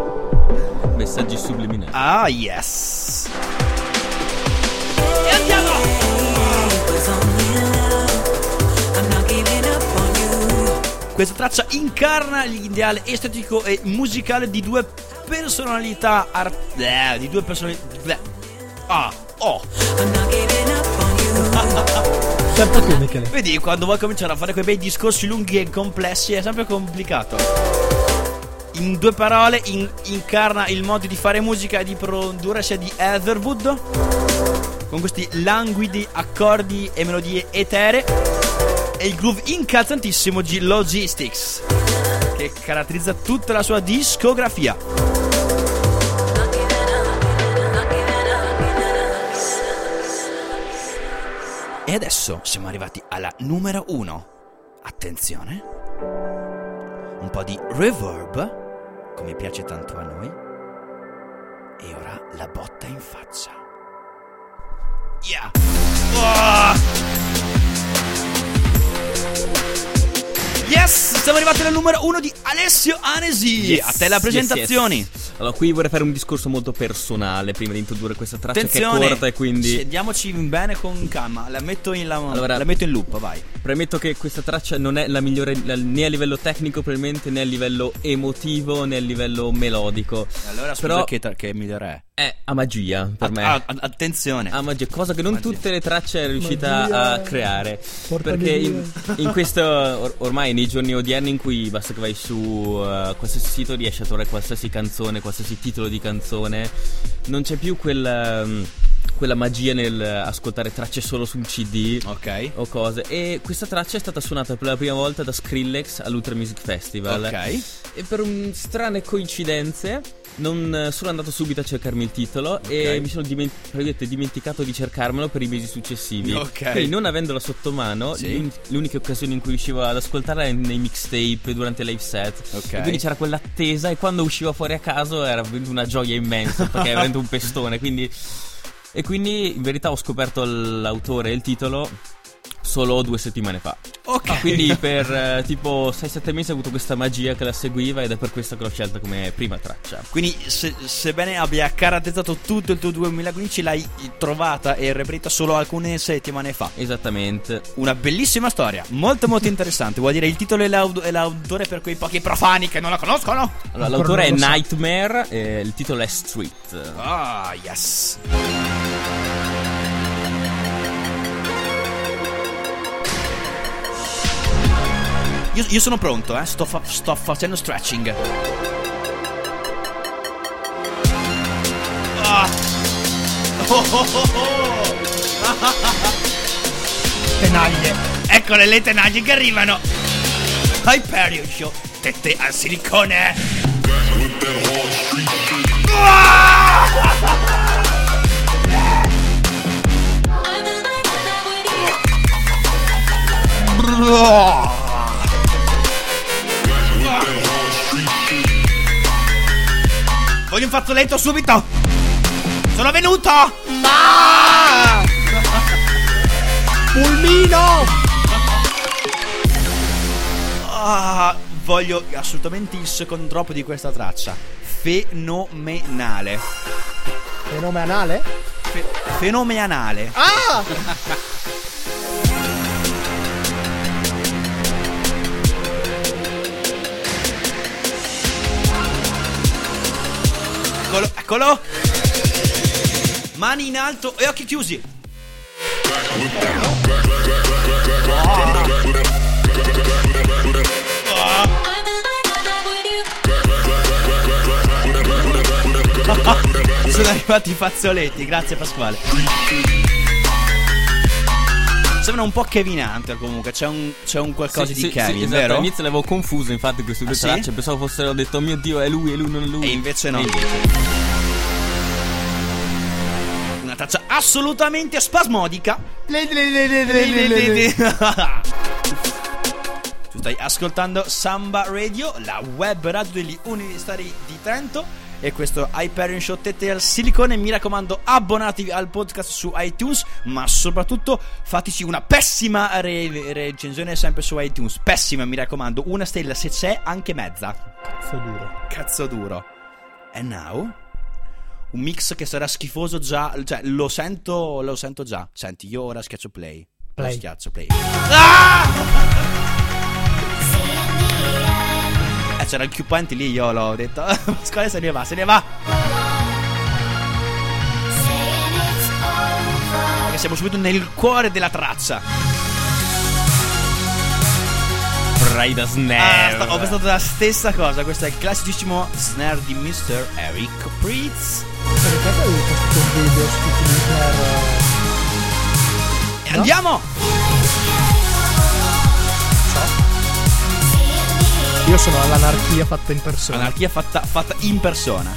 Messaggi subliminali. Ah, yes. E andiamo! Questa traccia incarna l'ideale estetico e musicale di due personalità art- eh, di due personalità Ah, oh. (laughs) Sempre tu Michele Vedi, quando vuoi cominciare a fare quei bei discorsi lunghi e complessi è sempre complicato. In due parole, in- incarna il modo di fare musica e di produrre sia di Etherwood, con questi languidi accordi e melodie eteree, e il groove incalzantissimo di Logistics, che caratterizza tutta la sua discografia. E adesso siamo arrivati alla numero uno. Attenzione. Un po' di reverb, come piace tanto a noi. E ora la botta in faccia. Yeah. Oh. Yes, siamo arrivati al numero uno di Alessio Anesi. Yes, A te la yes, presentazioni. yes. Allora, qui vorrei fare un discorso molto personale prima di introdurre questa traccia Attenzione, che è corta e quindi Scendiamoci bene con calma. La metto in, la, Allora- la metto in loop, vai. premetto che questa traccia non è la migliore la- né a livello tecnico probabilmente né a livello emotivo né a livello melodico. Allora, scusa, Però che, che migliore è? È a magia per me. Ah, attenzione. Ah, magia, cosa che non Magia. tutte le tracce è riuscita Magia. a creare. Portami Perché in, in questo, or- ormai nei giorni odierni in cui basta che vai su eh, qualsiasi sito riesci a trovare qualsiasi canzone, qualsiasi titolo di canzone, non c'è più quel, um, quella magia nel ascoltare tracce solo su un CD. ok. O cose e questa traccia è stata suonata per la prima volta da Skrillex all'Ultra Music Festival Ok. e per un- strane coincidenze non eh, sono andato subito a cercarmi il titolo e mi sono diment- praticamente dimenticato di cercarmelo per i mesi successivi. Ok. Quindi non avendola sotto mano, Sì. l'un- l'unica occasione in cui riuscivo ad ascoltarla è nei mixtape durante live set. Ok. E quindi c'era quell'attesa e quando usciva fuori a caso era una gioia immensa perché era veramente un pestone. Quindi... E quindi in verità ho scoperto l'autore e il titolo solo due settimane fa. Ok. Quindi per eh, tipo 6-7 mesi ho avuto questa magia che la seguiva ed è per questo che l'ho scelta come prima traccia. Quindi, se- sebbene abbia caratterizzato tutto il tuo 2015, l'hai trovata e reperita solo alcune settimane fa. Esattamente. Una bellissima storia, molto molto interessante. Vuol dire il titolo e, l'aud- e l'autore per quei pochi profani che non la conoscono? Allora, Ancora l'autore è so. Nightmare e il titolo è Street. Ah, yes. Io, io sono pronto, eh. Sto, fa- sto facendo stretching. Ah. Oh, oh, oh, oh. Tenaglie. Eccole le tenaglie che arrivano. Hyperion Show. Tette al silicone. Voglio un fazzoletto subito. Sono venuto. Pulmino! Ah, voglio assolutamente il second drop di questa traccia. Fenomenale. Fenomenale? Fe- fenomenale. Ah! (laughs) Eccolo, eccolo. Mani in alto e occhi chiusi. (laughs) Sono arrivati i fazzoletti, grazie Pasquale. Sembra un po' Kevin Hunter comunque, c'è un, c'è un qualcosa Sì, di sì, Kevin, sì, esatto. vero? All'inizio l'avevo confuso, infatti, queste due Ah, sì? tracce. Pensavo fossero detto, oh mio dio, è lui, è lui, non è lui. E invece no. E invece. Una traccia assolutamente spasmodica. Le- le- le- (laughs) Tu stai ascoltando Samba Radio, la web radio degli universitari di Trento. E questo Hyperion Show Tette al Silicone. Mi raccomando, abbonatevi al podcast su iTunes. Ma soprattutto fateci una pessima re- recensione sempre su iTunes. Pessima, mi raccomando. Una stella se c'è, anche mezza. Cazzo duro. Cazzo duro. And now? Un mix che sarà schifoso già. Cioè, lo sento, lo sento già. Senti, io ora schiaccio play. Play. Lo schiaccio play. Ah! C'era il Q-Point lì, io l'ho detto. (laughs) Pasquale se ne va, se ne va. Perché siamo subito nel cuore della traccia. Ride a Ah, snare. sta- ho pensato la stessa cosa. Questo è il classicissimo snare di Mr. Eric Pritz. Perché video? E andiamo! Io sono all'anarchia fatta in persona. Anarchia fatta, fatta in persona.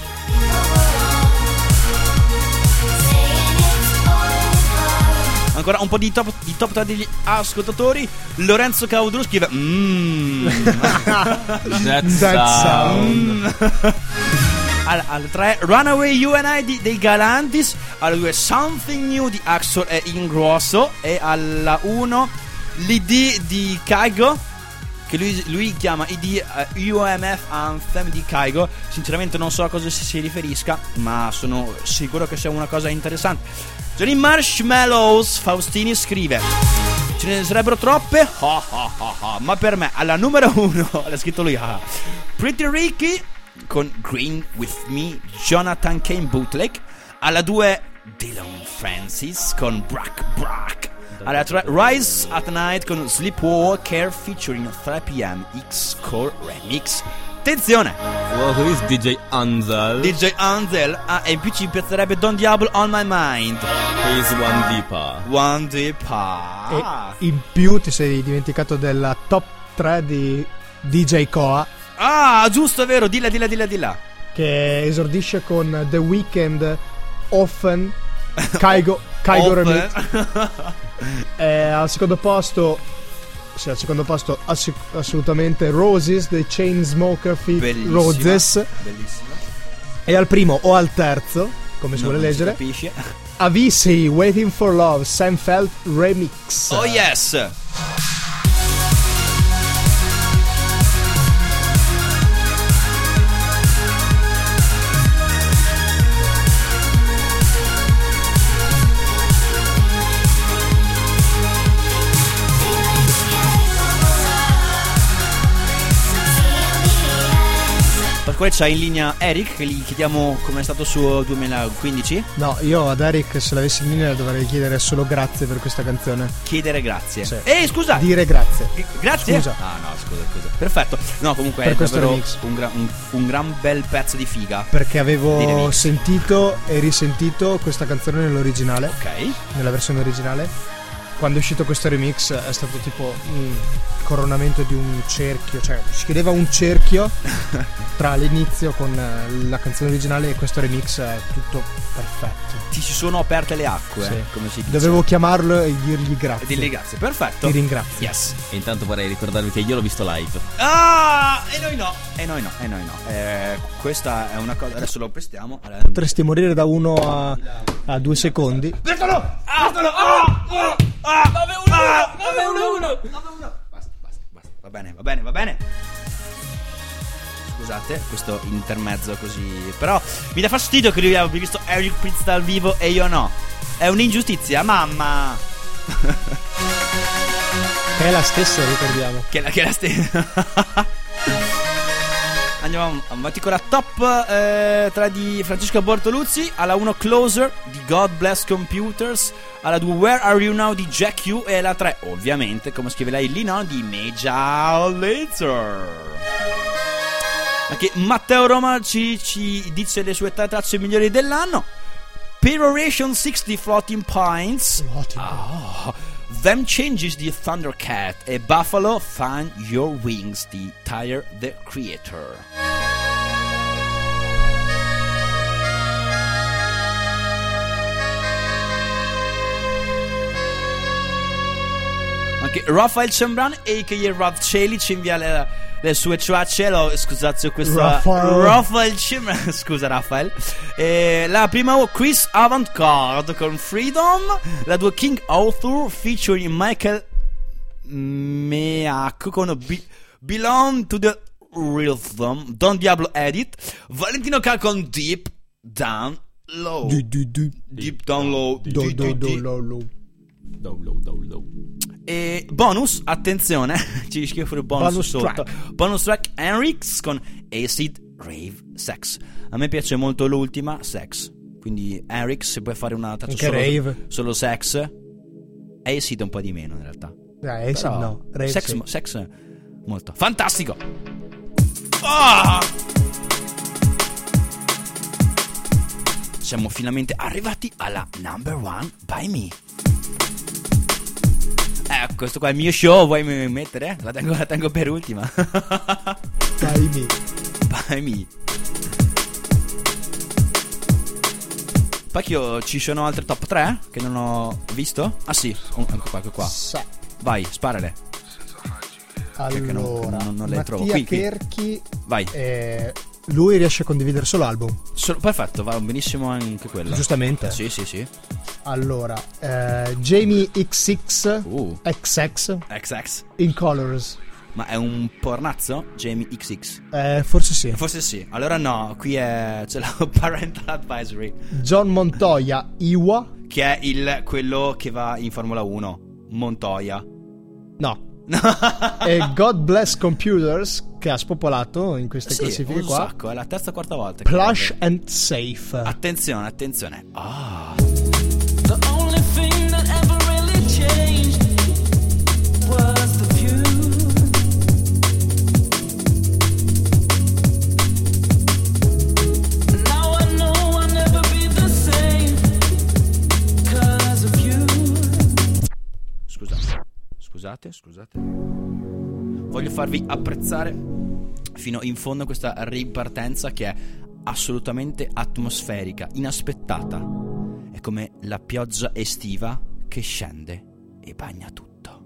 Ancora un po' di top, di top 3 degli ascoltatori. Lorenzo Caudru scrive: Mmm. (laughs) That That sound. mm. Alla, alla 3 Runaway You and I di- dei Galantis. Alla 2 Something New di Axel e Ingrosso. E alla 1 l'ID di Kaigo. Che lui, lui chiama ID eh, UMF Anthem di Kaigo. Sinceramente non so a cosa si, si riferisca, ma sono sicuro che sia una cosa interessante. Johnny Marshmallows Faustini scrive: Ce ne sarebbero troppe? (laughs) Ah, ah, ah. Ma per me, alla numero 1, (laughs) l'ha scritto lui. ah. Pretty Ricky con Green with Me, Jonathan Kane Bootleg. Alla 2, Dylan Francis con Brack Brack. Alla 3, Rise at Night con Sleepwalker featuring 3pm X-Core Remix. Attenzione! Wow, who is DJ Anzal? DJ Anzel. Ah, e in più ci piazzerebbe Don Diablo on my mind. He's one deepa. One Deep. Ah. E in più ti sei dimenticato della top 3 di DJ Koa Ah, giusto, è vero. Dilla, dilla, dilla, dilla. che esordisce con The Weeknd, Often, Kaigo, Kaigo. Remix. (laughs) Eh, al secondo posto, sì, al secondo posto assi- assolutamente Roses dei Chainsmoker feat Bellissima. Roses. Bellissimo. E al primo o al terzo, come si Non- vuole non si leggere, capisce. Avicii Waiting for Love, Seinfeld Remix. Oh yes. C'ha in linea Eric che gli chiediamo come è stato il suo 2015. No, io ad Eric se l'avessi in linea dovrei chiedere solo grazie per questa canzone. Chiedere grazie. Sì. Ehi, scusa. Dire grazie. Grazie. Scusa. Ah, no, scusa, scusa. Perfetto. No, comunque Per è davvero un, gra- un- un gran bel pezzo di figa. Perché avevo sentito e risentito questa canzone nell'originale, Ok. nella versione originale. Quando è uscito questo remix è stato tipo un coronamento di un cerchio, cioè si chiedeva un cerchio (laughs) tra l'inizio con eh, la canzone originale e questo remix è tutto perfetto. Ti si sono aperte le acque, Sì. come si dice. Dovevo chiamarlo e dirgli grazie. Dirgli grazie. Perfetto. Ti ringrazio. Yes. E intanto vorrei ricordarvi che io l'ho visto live. Ah, e noi no. E noi no, e noi no. Eh, questa è una cosa. Adesso lo pestiamo. Potresti morire da 1 a, a 2 secondi. Bertolo! Ah! Bertolo! Ah! Ah! Ah! 9 1 1 Basta, basta, basta. Va bene, va bene, va bene. Scusate, questo intermezzo così. Però mi dà fastidio che lui abbia visto Eric Pritz dal vivo e io no. È un'ingiustizia, mamma. Che è la stessa, ricordiamo. Che è la, che è la stessa. (laughs) Andiamo avanti con la top 3 di Francesco Bortoluzzi. Alla 1 Closer di God Bless Computers. Alla 2 Where Are You Now di Jack U. E alla 3, ovviamente, come scrive lei lì, no? Di Major Lazer. Anche Matteo Roma ci, ci dice le sue tre tracce migliori dell'anno. Peroration 60 Floating Pines. Ah, Them Changes di Thundercat e Buffalo Find Your Wings di Tyre the Creator. Anche Rafael Cembran a.k.a. Ralph Celi ci invia le, le sue tracce. Lo, scusate su questa. Rafael. Rafael Cembran. (laughs) Scusa, Rafael. E la prima Chris Avantgarde con Freedom. La due King Arthur featuring Michael Meac con Be- Belong to the Rhythm. Don Diablo Edit. Valentino K con Deep Down Low. Du, du, du. Deep Down Low. Do, Di- do, di- do, di- lo, lo. Down low, down low. E bonus, attenzione, (laughs) ci scrive fuori bonus, Bonus sotto. track. Bonus track Henrix con Acid Rave Sex. A me piace molto l'ultima, Sex. Quindi Henrix, se puoi fare una traccia solo, rave. solo Sex. Acid un po' di meno in realtà. Eh, sì, Però no. Rave sex, sì. sex molto. Fantastico. Ah! Siamo finalmente arrivati alla number one by me. Eh, questo qua è il mio show, vuoi mettere? La tengo, la tengo per ultima. (laughs) Dai, mi. by me. Pacchio, ci sono altre top 3 che non ho visto? Ah sì, oh, ecco qua, ecco qua. Sa. Vai, sparale. che non- Allora, non- non le Mattia trovo. Qui, qui. Kerchi Vai. eh, lui riesce a condividere solo album. Solo- perfetto, va benissimo anche quello. Giustamente. Sì, sì, sì. Allora, eh, Jamie XX Uh, XX XX. in Colors. Ma è un pornazzo? Jamie XX. Eh, forse sì. Forse sì. Allora no, qui è c'è la (laughs) parental advisory, John Montoya Iwa. che è il quello che va in Formula 1, Montoya. No. (laughs) e God Bless Computers che ha spopolato in queste Sì, classifiche un qua. sacco, è la terza o quarta volta. Plush and Safe. Attenzione, attenzione. Ah, The only thing that ever really changed Scusate, scusate. Voglio farvi apprezzare fino in fondo questa ripartenza che è assolutamente atmosferica, inaspettata. È come la pioggia estiva che scende e bagna tutto.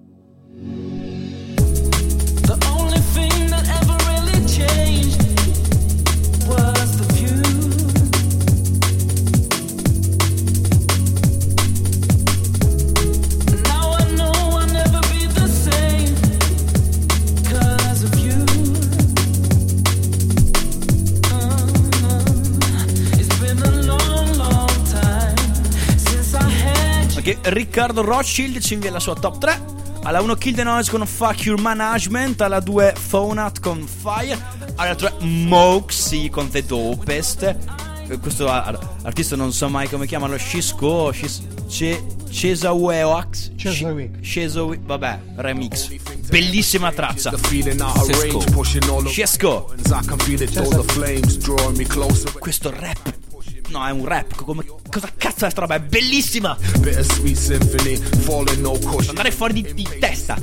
The only thing that ever really changed Ok, Riccardo Rothschild ci invia la sua top 3. Alla 1 Kill the Noise con Fuck Your Management. Alla 2 Phonat con Fire. Alla 3 Moxie con The Dopest. Eh, Questo artista non so mai come chiamarlo. Shisco. Shis, Ce, Cesaweoax. Chesaweak. Cesaweak. Vabbè, remix. Bellissima traccia. Out me closer. Questo rap. No, è un rap. Come, cosa cazzo è sta roba? È bellissima! Andare fuori di, di testa!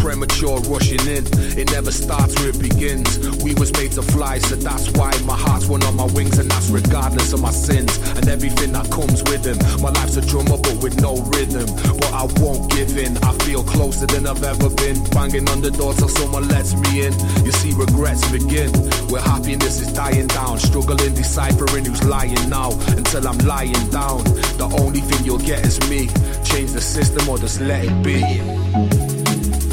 Premature rushing in, it never starts where it begins. We was made to fly, so that's why my heart's one of my wings, and that's regardless of my sins and everything that comes with them. My life's a drummer, but with no rhythm. But I won't give in, I feel closer than I've ever been. Banging on the door till someone lets me in. You see, regrets begin where happiness is dying down. Struggling, deciphering who's lying now until I'm lying down. The only thing you'll get is me. Change the system or just let it be.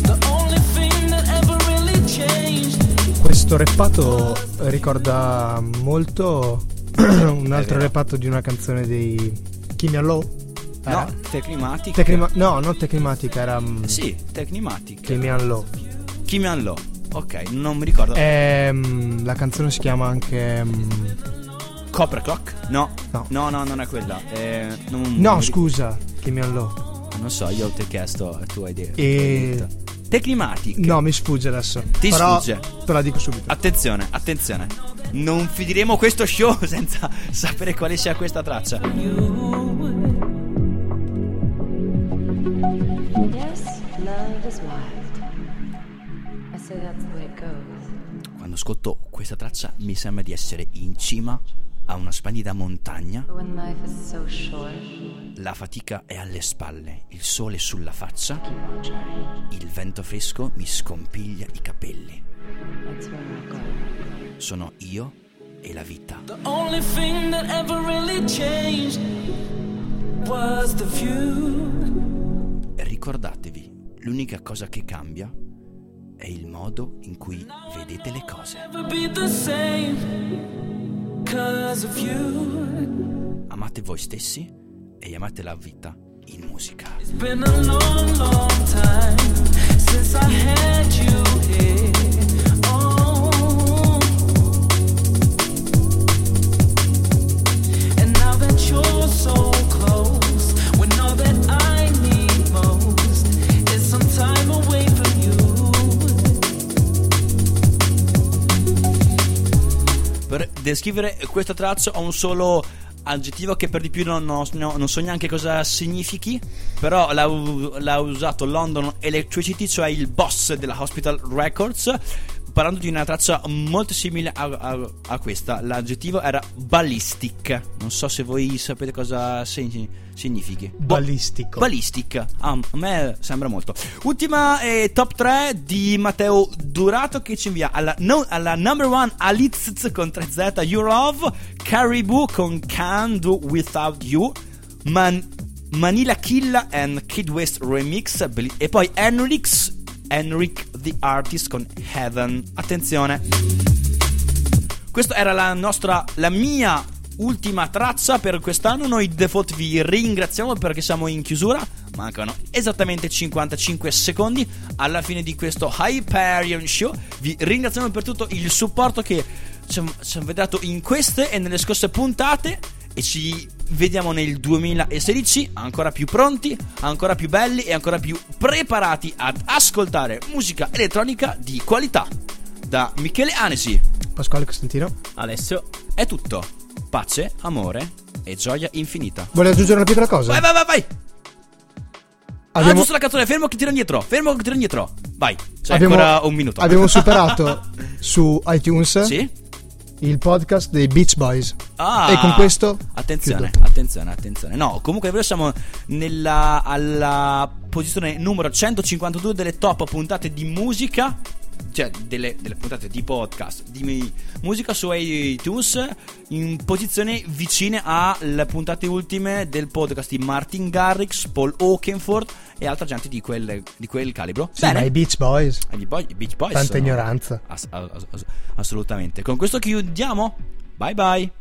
The only thing that ever really changed Questo reppato ricorda molto (clears throat) un altro reppato di una canzone dei Kimi Low. No, Tecnimatic. Tecnima- no, non Tecnimatic, era mm, Sì, Tecnimatic. Kimi Low. Kimi Law. Ok, non mi ricordo. Ehm, la canzone si chiama anche. Copper Clock? No. No. No, no, non è quella. Eh, non, No, non mi- scusa, Kimi Low. Non so, io ti ho chiesto tu hai detto. E- Tecnimatic. No, mi sfugge adesso. Ti Però sfugge? Te la dico subito. Attenzione, attenzione. Non finiremo questo show (laughs) senza sapere quale sia questa traccia. Yes, love is wild. I say that's the way it goes. Quando ascolto questa traccia mi sembra di essere in cima a una splendida montagna. So short, La fatica è alle spalle, il sole sulla faccia, il vento fresco mi scompiglia i capelli. Sono io e la vita. The only thing that ever really changed was the view. Ricordatevi, l'unica cosa che cambia è il modo in cui vedete le cose. Amate voi stessi e amate la vita in musica. It's been a long, long time since I had you here. Oh. And now that you're so Per descrivere questa traccia ho un solo aggettivo che per di più non, non- non so neanche cosa significhi, però l'ha, l'ha usato London Electricity, cioè il boss della Hospital Records, parlando di una traccia molto simile a, a- a questa. L'aggettivo era ballistic. Non so se voi sapete cosa segni- significhi. Ballistico. Ballistic. Ah, a me sembra molto. Ultima eh, top 3 di Matteo Durato che ci invia alla, no- alla number one Alitz con 3Z You Love, Caribou con Can Do Without You, Man- Manila Killa and Kid West Remix e poi Henrix, Henrik the Artist con Heaven. Attenzione. Questa era la nostra, la mia ultima traccia per quest'anno. Noi default vi ringraziamo perché siamo in chiusura. Mancano esattamente 55 secondi alla fine di questo Hyperion Show. Vi ringraziamo per tutto il supporto che ci avete dato in queste e nelle scorse puntate. E ci vediamo nel 2016 ancora più pronti, ancora più belli e ancora più preparati ad ascoltare musica elettronica di qualità. Da Michele Anesi. Pasquale Costantino. Alessio, È tutto. Pace, amore e gioia infinita. Vuole aggiungere una piccola cosa? Vai, vai, vai, vai. Ah, Abbiamo, giusto la canzone, fermo che tiro indietro. Fermo che tiro indietro. Vai. C'è abbiamo- ancora un minuto. abbiamo superato (laughs) su iTunes Sì? Il podcast dei Beach Boys. Ah, E con questo Attenzione, chiudo. attenzione, attenzione. No, comunque noi siamo nella alla posizione numero 152 delle top puntate di musica. Cioè, delle, delle puntate di podcast di musica su iTunes in posizione vicine alle puntate ultime del podcast di Martin Garrix, Paul Oakenford e altra gente di quel, di quel calibro. Sì, ma i Beach Boys. Gli boy- i Beach Boys Tanta sono- ignoranza. Ass- ass- ass- assolutamente. Con questo chiudiamo. Bye bye.